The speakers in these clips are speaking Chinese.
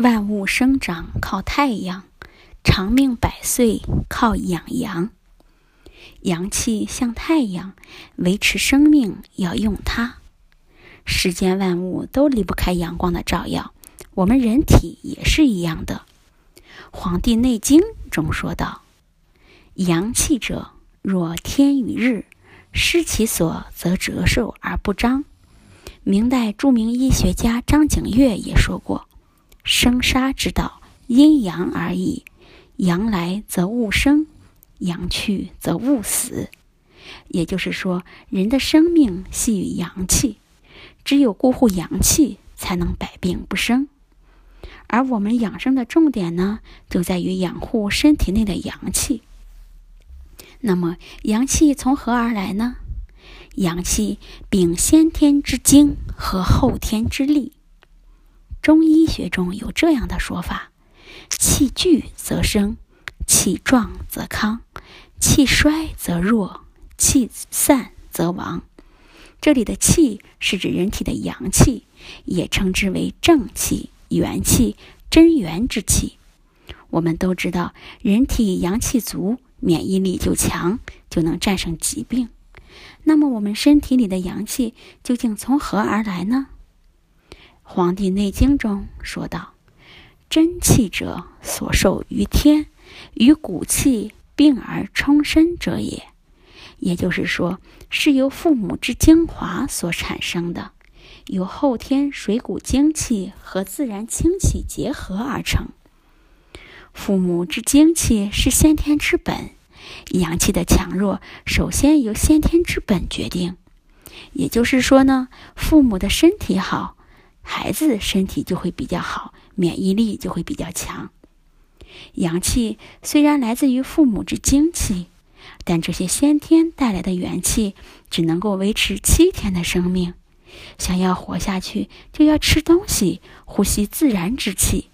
万物生长靠太阳，长命百岁靠养阳。阳气像太阳，维持生命要用它。世间万物都离不开阳光的照耀，我们人体也是一样的。《黄帝内经》中说道：“阳气者，若天与日，失其所，则折寿而不彰。”明代著名医学家张景岳也说过：“生杀之道，阴阳而已。阳来则物生。”阳去则物死，也就是说，人的生命系于阳气，只有固护阳气，才能百病不生。而我们养生的重点呢，就在于养护身体内的阳气。那么，阳气从何而来呢？阳气禀先天之精和后天之力。中医学中有这样的说法：气聚则生。气壮则康，气衰则弱，气散则亡。这里的气是指人体的阳气，也称之为正气、元气、真元之气。我们都知道，人体阳气足，免疫力就强，就能战胜疾病。那么，我们身体里的阳气究竟从何而来呢？《黄帝内经》中说道：“真气者，所受于天。”与骨气并而充身者也，也就是说，是由父母之精华所产生的，由后天水谷精气和自然清气结合而成。父母之精气是先天之本，阳气的强弱首先由先天之本决定。也就是说呢，父母的身体好，孩子身体就会比较好，免疫力就会比较强。阳气虽然来自于父母之精气，但这些先天带来的元气只能够维持七天的生命。想要活下去，就要吃东西，呼吸自然之气。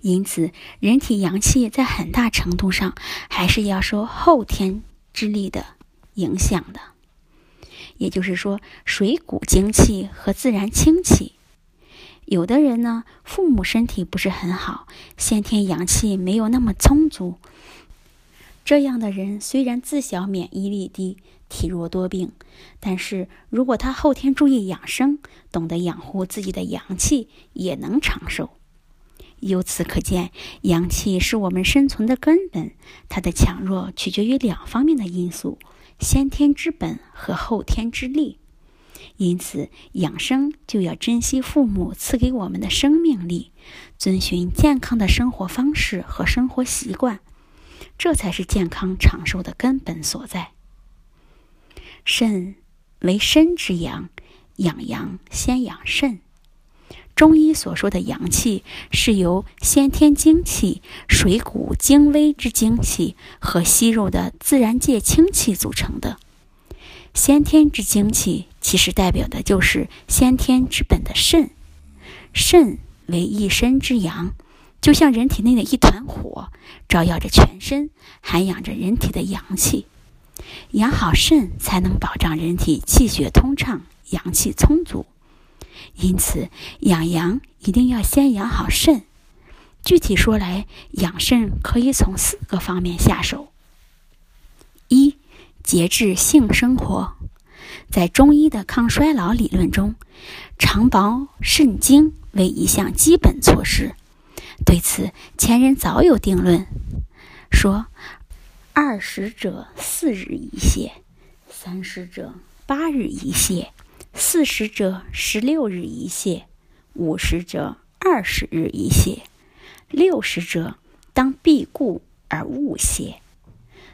因此，人体阳气在很大程度上还是要受后天之力的影响的。也就是说，水谷精气和自然清气。有的人呢，父母身体不是很好，先天阳气没有那么充足。这样的人虽然自小免疫力低，体弱多病，但是如果他后天注意养生，懂得养护自己的阳气，也能长寿。由此可见，阳气是我们生存的根本，它的强弱取决于两方面的因素：先天之本和后天之力。因此，养生就要珍惜父母赐给我们的生命力，遵循健康的生活方式和生活习惯，这才是健康长寿的根本所在。肾为身之阳，养阳先养肾。中医所说的阳气，是由先天精气、水谷精微之精气和吸入的自然界清气组成的。先天之精气，其实代表的就是先天之本的肾。肾为一身之阳，就像人体内的一团火，照耀着全身，涵养着人体的阳气。养好肾，才能保障人体气血通畅、阳气充足。因此，养阳一定要先养好肾。具体说来，养肾可以从四个方面下手。一节制性生活，在中医的抗衰老理论中，长保肾精为一项基本措施。对此，前人早有定论，说：二十者四日一泻，三十者八日一泻，四十者十六日一泻，五十者二十日一泻，六十者当必固而勿泻。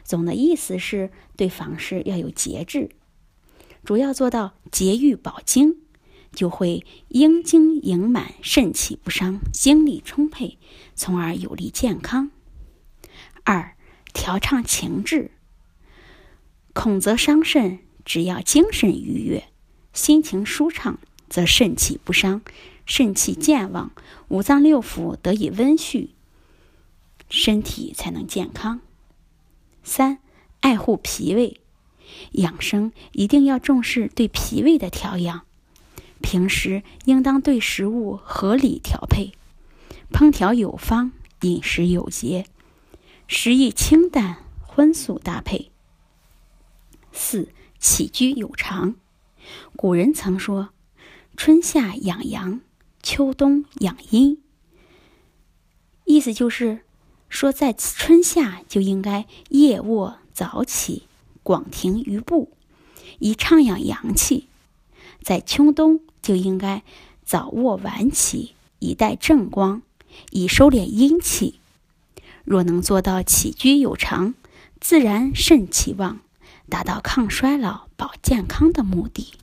总的意思是对房事要有节制，主要做到节欲保精，就会阴精盈满，肾气不伤，精力充沛，从而有利健康。二调畅情志，恐则伤肾，只要精神愉悦，心情舒畅，则肾气不伤，肾气健旺，五脏六腑得以温煦，身体才能健康。三、爱护脾胃，养生一定要重视对脾胃的调养。平时应当对食物合理调配，烹调有方，饮食有节，食宜清淡荤素搭配。四起居有常。古人曾说：“春夏养阳，秋冬养阴。”意思就是说，在春夏就应该夜卧早起，广庭于步，以畅养阳气；在秋冬就应该早卧晚起，以待正光，以收敛阴气。若能做到起居有常，自然肾气旺，达到抗衰老、保健康的目的。